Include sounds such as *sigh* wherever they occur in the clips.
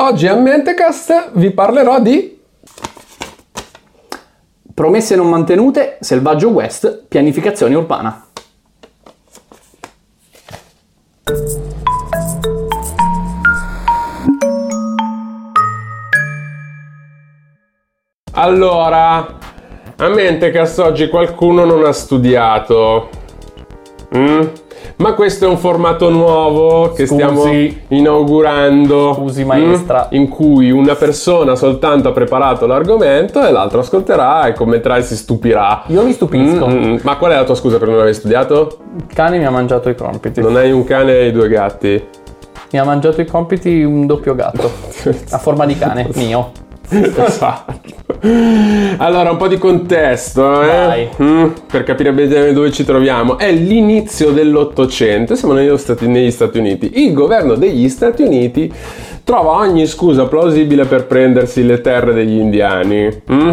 Oggi a Mentecast vi parlerò di Promesse non mantenute, Selvaggio West, pianificazione urbana. Allora, a Mentecast oggi qualcuno non ha studiato. Mm? Ma questo è un formato nuovo che Scusi. stiamo inaugurando. Scusi, maestra. mm, In cui una persona soltanto ha preparato l'argomento e l'altro ascolterà e commenterà e si stupirà. Io mi stupisco. Mm, mm. Ma qual è la tua scusa per non aver studiato? Il cane mi ha mangiato i compiti. Non hai un cane e due gatti. Mi ha mangiato i compiti un doppio gatto. *laughs* A forma di cane, mio. Esatto. Allora, un po' di contesto, eh? Mm, per capire bene dove ci troviamo. È l'inizio dell'Ottocento, siamo negli Stati, negli Stati Uniti. Il governo degli Stati Uniti trova ogni scusa plausibile per prendersi le terre degli indiani. mm?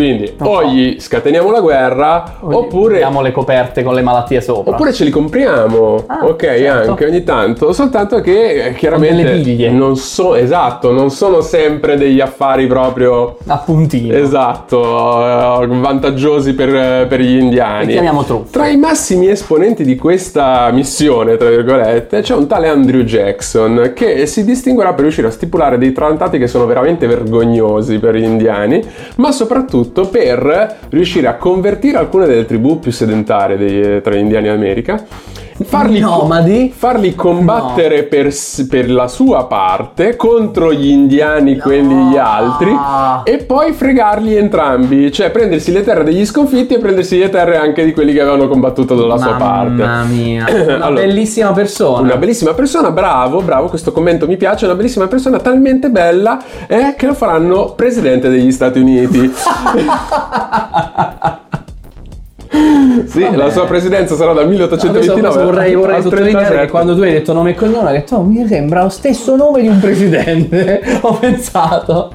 Quindi, o gli scateniamo la guerra, oppure... Diamo le coperte con le malattie sopra. Oppure ce li compriamo, Ah, ok, certo. anche ogni tanto, soltanto che eh, chiaramente non so, esatto, non sono sempre degli affari proprio A puntino. esatto, eh, vantaggiosi per, per gli Li indiani. chiamiamo truffe. Tra i massimi esponenti di questa missione, tra virgolette, c'è un tale Andrew Jackson che si distinguerà per riuscire a stipulare dei trattati che sono veramente vergognosi per gli indiani, ma soprattutto per riuscire a convertire alcune delle tribù più sedentarie dei- tra gli indiani d'America. Farli, Nomadi? farli combattere per, s- per la sua parte contro gli indiani, quelli gli altri, e poi fregarli entrambi, cioè prendersi le terre degli sconfitti e prendersi le terre anche di quelli che avevano combattuto dalla sua parte. Mamma mia. *clears throat* Una Allora, bellissima persona. Una bellissima persona, bravo, bravo, questo commento mi piace, una bellissima persona talmente bella eh, che lo faranno presidente degli Stati Uniti. *laughs* *laughs* sì, Vabbè. la sua presidenza sarà dal Questo- 1829 questo vorrei, vorrei sottolineare 37. che quando tu hai detto nome e cognome, hai detto "Oh, mi sembra lo stesso nome di un presidente. *laughs* Ho pensato.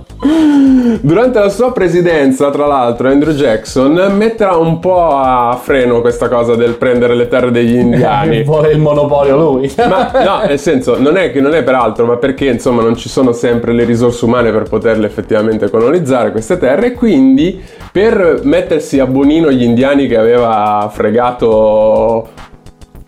Durante la sua presidenza, tra l'altro, Andrew Jackson metterà un po' a freno questa cosa del prendere le terre degli indiani. *laughs* Vuole il monopolio lui. Ma no, nel senso, non è che non è per altro, ma perché insomma non ci sono sempre le risorse umane per poterle effettivamente colonizzare queste terre. E quindi per mettersi a bonino gli indiani che aveva fregato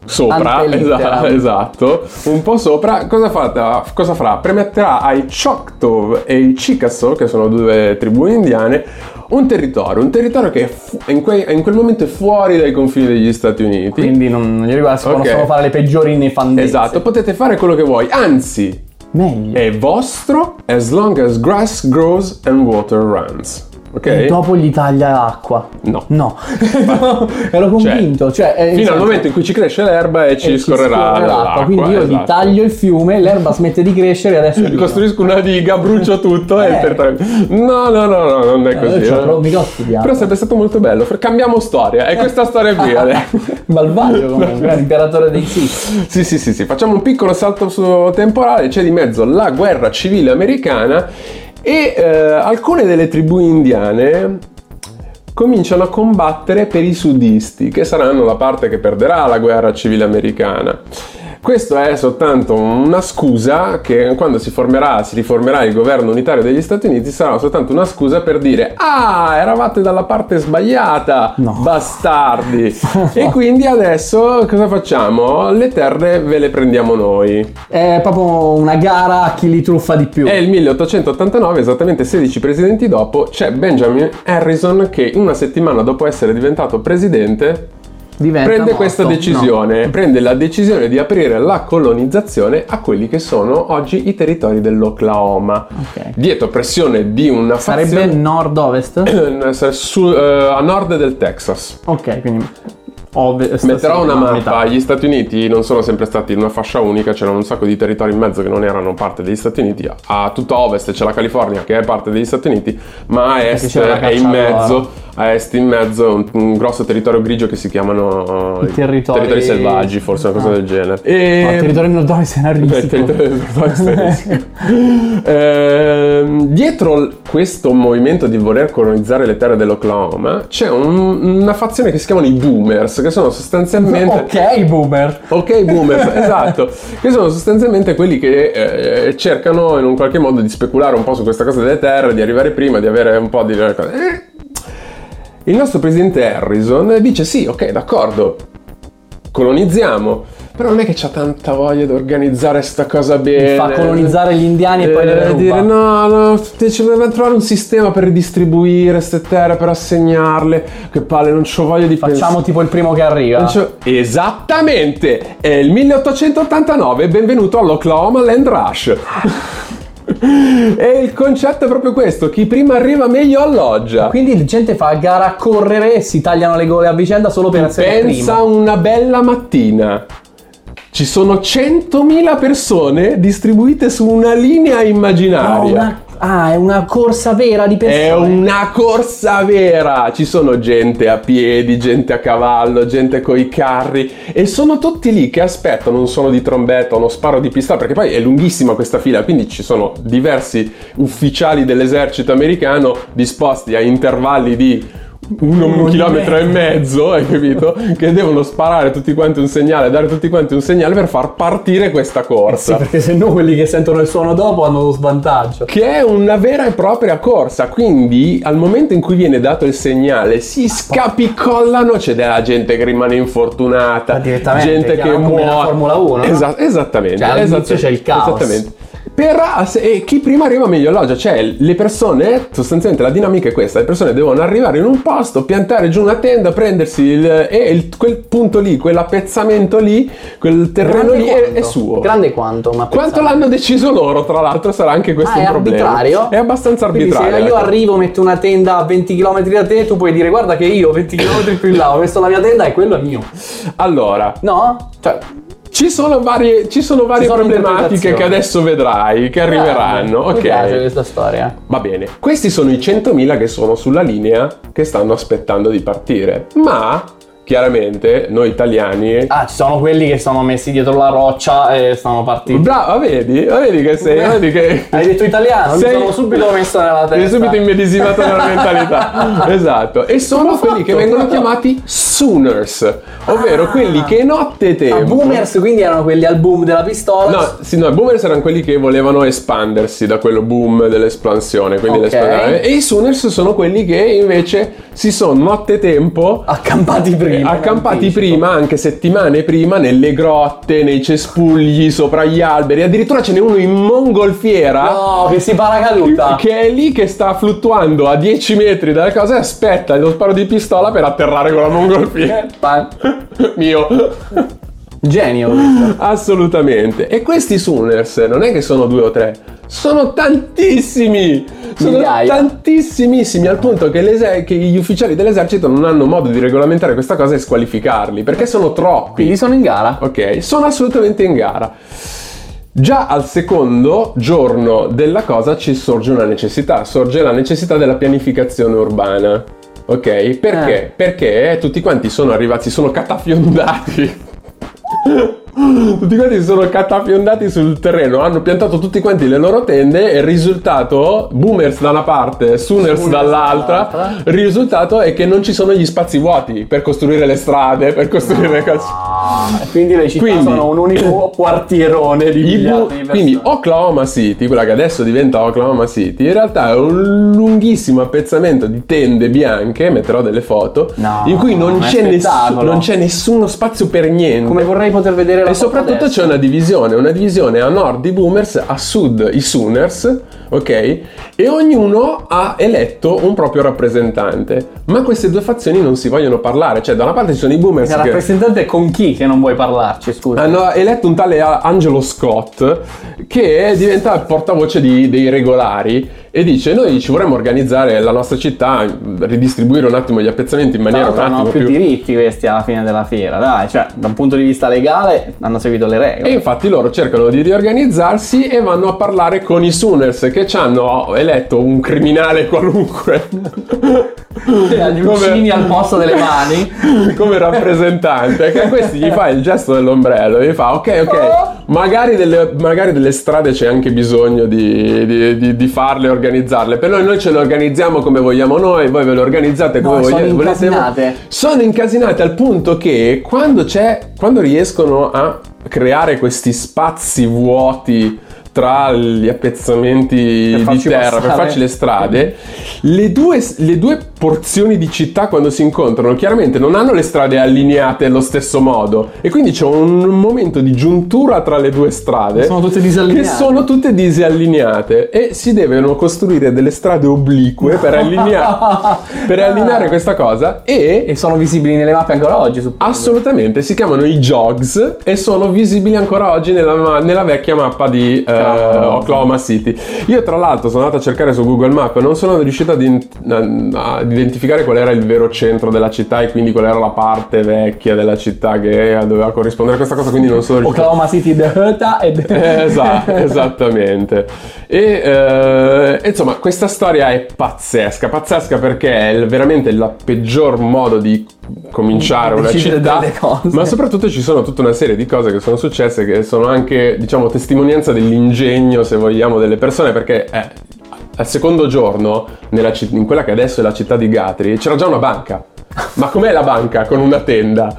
sopra, Ante litteram. esa- *laughs* esatto, un po' sopra, cosa, fa, cosa farà? Permetterà ai Choctaw e ai Chickasaw, che sono due tribù indiane, un territorio, un territorio che fu- in, que- in quel momento è fuori dai confini degli Stati Uniti. Quindi non, non gli riguarda, si Ok. possono fare le peggiori nefandezze. Esatto, potete fare quello che vuoi, anzi, Meglio. è vostro as long as grass grows and water runs. Ok? E dopo gli taglia l'acqua. No. No, *laughs* *laughs* ero convinto. Cioè, eh, Fino al senso- momento in cui ci cresce l'erba e ci e scorrerà scorre l'acqua. Quindi io gli esatto. taglio il fiume, l'erba smette di crescere e adesso. *laughs* vino. Costruisco una diga, brucio tutto e il Eh. territorio. No, no, no, no, non è Eh, così. io ci ho eh. ho studiato. Però sarebbe stato molto bello. Cambiamo storia. E questa storia qui adesso. Malvagio comunque, l'imperatore dei Sith. Sì, sì, sì, sì, facciamo un piccolo salto temporale, c'è di mezzo la guerra civile americana e eh, alcune delle tribù indiane cominciano a combattere per i sudisti, che saranno la parte che perderà la guerra civile americana. Questo è soltanto una scusa che quando si formerà, si riformerà il governo unitario degli Stati Uniti sarà soltanto una scusa per dire "Ah, eravate dalla parte sbagliata, No. bastardi". *laughs* e quindi adesso cosa facciamo? Le terre ve le prendiamo noi. È proprio una gara a chi li truffa di più. È il 1889, esattamente 16 presidenti dopo, c'è Benjamin Harrison che una settimana dopo essere diventato presidente Diventa prende morto. questa decisione, prende la decisione di aprire la colonizzazione a quelli che sono oggi i territori dell'Oklahoma. Ok. Dietro pressione di una Sarebbe fazione nord-ovest? *clears throat* su- eh, a nord del Texas. ok, quindi ovest. Metterò una no, mappa, gli Stati Uniti non sono sempre stati in una fascia unica, c'erano un sacco di territori in mezzo che non erano parte degli Stati Uniti, a tutto ovest c'è la California che è parte degli Stati Uniti, ma a est è in mezzo a est in mezzo un, un grosso territorio grigio che si chiamano I territori- selvaggi, forse una cosa Ah. del genere. E... Ma il territorio nordone se ne Eh, il territorio del Nord-Est. Ehm, dietro questo movimento di voler colonizzare le terre dell'Oklahoma c'è un- una fazione che si chiamano i boomers, che sono sostanzialmente... *laughs* Ok, boomer. Ok, boomers, *laughs* esatto, che sono sostanzialmente quelli che eh, cercano in un qualche modo di speculare un po' su questa cosa delle terre, di arrivare prima, di avere un po' di... Eh, il nostro presidente Harrison dice sì, ok, d'accordo, colonizziamo, però non è che c'ha tanta voglia di organizzare sta cosa bene. Fa colonizzare gli indiani e poi Eh, deve rubare. dire no, no, ci dobbiamo trovare un sistema per ridistribuire queste terre, per assegnarle. Che palle, non c'ho voglia di Facciamo tipo il primo che arriva. Esattamente! È il 1889, benvenuto all'Oklahoma Land Rush. E il concetto è proprio questo: chi prima arriva meglio alloggia. Quindi la gente fa gara a correre e si tagliano le gole a vicenda solo per essere Pensa primo. una bella mattina. Ci sono 100.000 persone distribuite su una linea No, immaginaria. una- Ah, è una corsa vera di persone. È una corsa vera, ci sono gente a piedi, gente a cavallo, gente coi carri e sono tutti lì che aspettano un suono di trombetta, uno sparo di pistola, perché poi è lunghissima questa fila, quindi ci sono diversi ufficiali dell'esercito americano disposti a intervalli di uno, un di chilometro e mezzo, hai capito? Che devono sparare tutti quanti un segnale, dare tutti quanti un segnale per far partire questa Eh Sì, corsa. perché se no quelli che sentono il suono dopo hanno lo svantaggio. Che è una vera e propria corsa, quindi al momento in cui viene dato il segnale si scapicollano, c'è della gente che rimane infortunata, gente che muore. Formula 1, no? Esa- esattamente. Cioè, esattamente, c'è il caos. Esattamente. Per, e chi prima arriva meglio alloggia, cioè le persone, sostanzialmente la dinamica è questa, le persone devono arrivare in un posto, piantare giù una tenda, prendersi il, e il- quel punto lì, quell'appezzamento lì, quel terreno Grande lì è, è suo. Grande quanto? Ma Quanto l'hanno deciso loro, tra l'altro, sarà anche questo Ah, un è problema. arbitrario? È abbastanza Quindi arbitrario. se io ecco. arrivo, metto una tenda a 20 km da te, tu puoi dire guarda che io 20 km più in là ho messo la mia tenda e quello è mio. Allora, No? Cioè, ci sono varie, ci sono varie Ci sono problematiche che adesso vedrai, che arriveranno. grande. Mi piace Ok. questa storia. Va bene, questi sono i 100.000 che sono sulla linea che stanno aspettando di partire. Ma, chiaramente, noi italiani... Ah, ci sono quelli che sono messi dietro la roccia e sono partiti. Bravo, vedi? Vedi che sei, vedi che... *laughs* Hai detto italiano? Mi Sei- sono subito messo nella testa. subito immedesimato nella mentalità. *laughs* esatto. E sono quelli che fatto? vengono Come ho chiamati Sooners, ovvero Ah. quelli che notte Ah, tempo... boomers quindi erano quelli al boom della pistola. No, sì, no, i boomers erano quelli che volevano espandersi da quello boom dell'espansione, quindi Ok. l'espansione. E i Sooners sono quelli che invece si sono nottetempo Accampati prima. Accampati in anticipo. prima, anche settimane prima, nelle grotte, nei cespugli, sopra gli alberi. Addirittura ce n'è uno in mongolfiera. No, che si paracaduta. Che è lì che sta fluttuando a 10 metri dalle cose e aspetta lo sparo di pistola per atterrare con la mongolfiera. *laughs* Mio. Genio. questo. Assolutamente. E questi Sooners non è che sono due o tre, sono tantissimi. Sono Migliaia. tantissimissimi al punto che, che gli ufficiali dell'esercito non hanno modo di regolamentare questa cosa e squalificarli perché sono troppi. Quindi sono in gara. Ok, sono assolutamente in gara. Già al secondo giorno della cosa ci sorge una necessità, sorge la necessità della pianificazione urbana. Ok? Perché? Eh. Perché tutti quanti sono arrivati, sono catafiondati. Tutti quanti si sono catafiondati sul terreno, hanno piantato tutti quanti le loro tende e il risultato, boomers da una parte, sooners Sooners dall'altra, dall'altra. il risultato è che non ci sono gli spazi vuoti per costruire le strade, per costruire le cose. Quindi le città Quindi- sono un unico *laughs* quartierone di miliardi di persone. quindi Oklahoma City, quella che adesso diventa Oklahoma City, in realtà è un lunghissimo appezzamento di tende bianche, metterò delle foto, No, in cui non c'è, nessu- spettacolo. non c'è nessuno spazio per niente. Come vorrei poter vedere la E soprattutto adesso. c'è una divisione, una divisione a nord i boomers, a sud i sooners, ok? E ognuno ha eletto un proprio rappresentante. Ma queste due fazioni non si vogliono parlare, cioè da una parte ci sono i boomers Il che rappresentante con chi che non vuoi parlarci, scusa? hanno eletto un tale Angelo Scott che diventa il portavoce di- dei regolari e dice noi ci vorremmo organizzare la nostra città, ridistribuire un attimo gli appezzamenti in maniera un Tra l'altro attimo hanno più più... diritti questi alla fine della fiera, dai, cioè da un punto di vista legale hanno seguito le E regole. infatti loro cercano di riorganizzarsi e vanno a parlare con i Sooners che ci hanno eletto un criminale qualunque *laughs* Gli uccini al posto delle mani. come rappresentante che a questi gli fa il gesto dell'ombrello gli fa ok ok magari delle, magari delle strade c'è anche bisogno di, di- di- di farle organizzarle per noi noi ce le organizziamo come vogliamo noi voi ve le organizzate come No, sono vogliate volete voi. incasinate. sono incasinate al punto che quando c'è quando riescono a creare questi spazi vuoti tra gli appezzamenti Per di terra per passare. farci le strade le due, le due porzioni di città quando si incontrano chiaramente non hanno le strade allineate allo stesso modo e quindi c'è un momento di giuntura tra le due strade Sono tutte che disallineate. sono tutte disallineate e si devono costruire delle strade oblique per, allinea- *laughs* per allineare questa cosa e E sono visibili nelle mappe ancora oggi, suppongo. Assolutamente, si chiamano i jogs e sono visibili ancora oggi nella, nella vecchia mappa di eh. Oklahoma City. Io tra l'altro sono andato a cercare su Google Maps e non sono riuscito ad, in- a- ad identificare qual era il vero centro della città e quindi qual era la parte vecchia della città che doveva corrispondere a questa cosa, quindi non sono riuscito Oklahoma City, The Huta e *laughs* The... Esatto, esattamente. E eh, insomma, questa storia è pazzesca, pazzesca perché è veramente il peggior modo di cominciare una città, ma soprattutto ci sono tutta una serie di cose che sono successe che sono anche, diciamo, testimonianza dell'ingegno, se vogliamo, delle persone perché eh, al secondo giorno, citt- in quella che adesso è la città di Gatri, c'era già una banca. Ma com'è la banca con una tenda?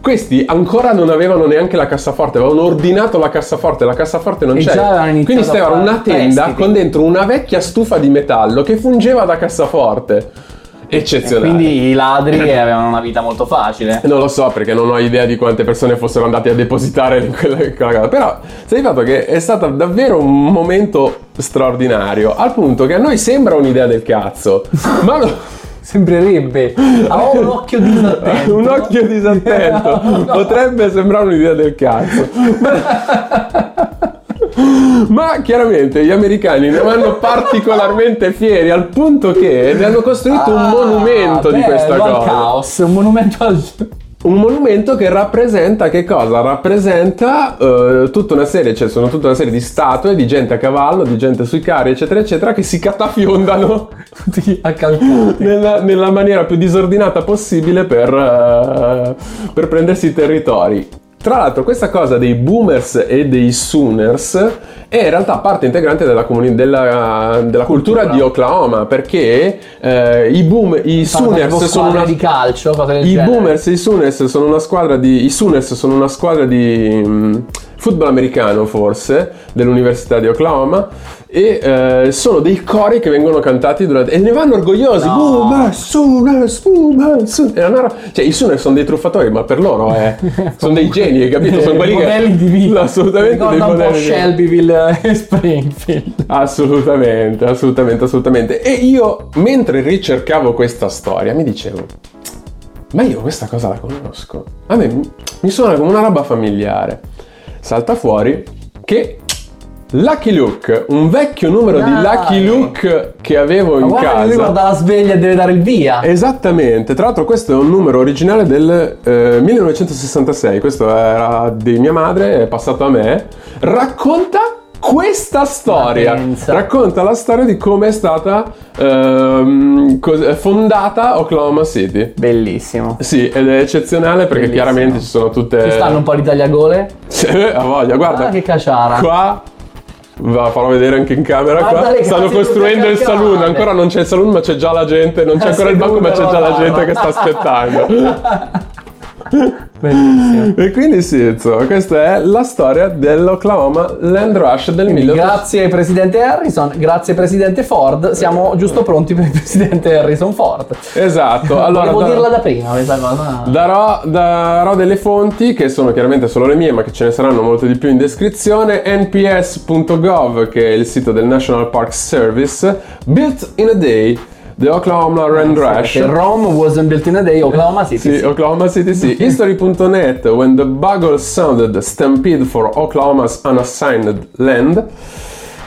Questi ancora non avevano neanche la cassaforte, avevano ordinato la cassaforte, la cassaforte non E c'era. Quindi stavano una tenda prestiti. con dentro una vecchia stufa di metallo che fungeva da cassaforte. Eccezionale. Quindi i ladri avevano una vita molto facile. Non lo so perché non ho idea di quante persone fossero andate a depositare in quella, in quella casa. Però di fatto che è stato davvero un momento straordinario. Al punto che a noi sembra un'idea del cazzo. ma no- *laughs* Sembrerebbe. Ha un *laughs* occhio disattento. un occhio disattento. *laughs* Potrebbe sembrare un'idea del cazzo. *gasps* Ma chiaramente gli americani ne vanno *laughs* particolarmente fieri al punto che ne hanno costruito un monumento di bello, questa cosa. caos, un monumento al... Un monumento che rappresenta che cosa? Rappresenta eh, tutta una serie, cioè sono tutta una serie di statue di gente a cavallo, di gente sui carri, eccetera, eccetera, che si catafiondano *laughs* nella, nella maniera più disordinata possibile per, eh, per prendersi i territori. Tra l'altro questa cosa dei boomers e dei sooners è in realtà parte integrante della, comuni- della- della cultura di Oklahoma perché eh, i, boom, i sooners sono una, di calcio, i genere. Boomers e i Sooners sono una squadra di. I Sooners sono una squadra di mm, football americano, forse, dell'Università di Oklahoma. E eh, sono dei cori che vengono cantati durante. E ne vanno orgogliosi. No. Boomers, Sooners, Boomers. Sooners. È una Cioè, i Sooners sono dei truffatori, ma per loro è. *laughs* Sono dei geni, capito? Sono quelli che. modelli di vita. Assolutamente dei Ricorda un po' modelli. Shelbyville e Springfield. Assolutamente, assolutamente, assolutamente. E io, mentre ricercavo questa storia, mi dicevo, ma io questa cosa la conosco. A me mi suona come una roba familiare. Salta fuori che Lucky Luke, un vecchio numero di Dai. Lucky Luke che avevo in Ma guarda, lui casa. guarda la sveglia e deve dare il via. Esattamente, tra l'altro questo è un numero originale del eh, 1966, questo era di mia madre, è passato a me, racconta questa storia, Ma racconta la storia di come è stata ehm, cos- fondata Oklahoma City. Bellissimo. Sì, ed è eccezionale perché Bellissimo. chiaramente ci sono tutte... Ci stanno un po' di tagliagole. *laughs* Sì, a voglia, guarda. Ah, che caciara. Qua Va, farò vedere anche in camera Guarda qua. Stanno costruendo il saloon. Ancora non c'è il saloon, ma c'è già la gente. Non c'è Eh, ancora il banco, ma c'è già la gente che sta aspettando. *laughs* Bellissimo. e quindi sì, insomma, questa è la storia dell'Oklahoma Land Rush del Quindi 1800. grazie Presidente Harrison, grazie Presidente Ford, siamo giusto pronti per il Presidente Harrison Ford. Esatto. Allora, da- dirla da prima questa cosa. Darò, darò delle fonti che sono chiaramente solo le mie, ma che ce ne saranno molte di più in descrizione. nps.gov, che è il sito del National Park Service, Built in a Day, The Oklahoma Land Rush. Rome wasn't built in a day, Oklahoma City. Sì, Oklahoma City, sì. *laughs* History.net, when the bugle sounded, stampede for Oklahoma's unassigned land.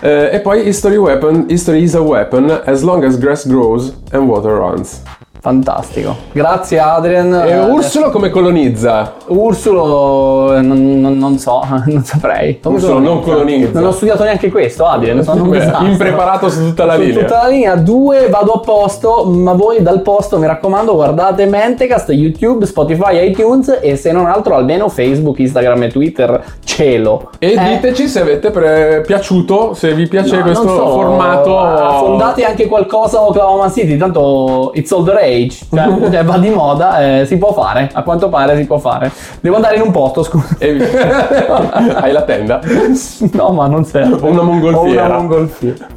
Eh, e poi History Weapon, History is a weapon as long as grass grows and water runs. Fantastico. Grazie Adrian. E Eh, Ursulo come colonizza? Ursulo, eh, non, non- non so, *laughs* non saprei. Ursulo non colonizza. Non ho studiato neanche questo, Adrian. Sono un disastro. Impreparato su tutta la Su linea. tutta la linea, due vado a posto, ma voi dal posto mi raccomando guardate Mentecast, YouTube, Spotify, iTunes e se non altro almeno Facebook, Instagram e Twitter, cielo. E Eh, diteci se avete pre- piaciuto, se vi piace no, questo non solo, formato. Affondate anche qualcosa Oklahoma City, tanto it's all the rage, cioè, *laughs* cioè, va di moda, eh, si può fare, a quanto pare si può fare. Devo andare in un posto, scusa. E- *laughs* Hai la tenda? *laughs* no, ma non serve. O una mongolfiera. O una mongolfiera.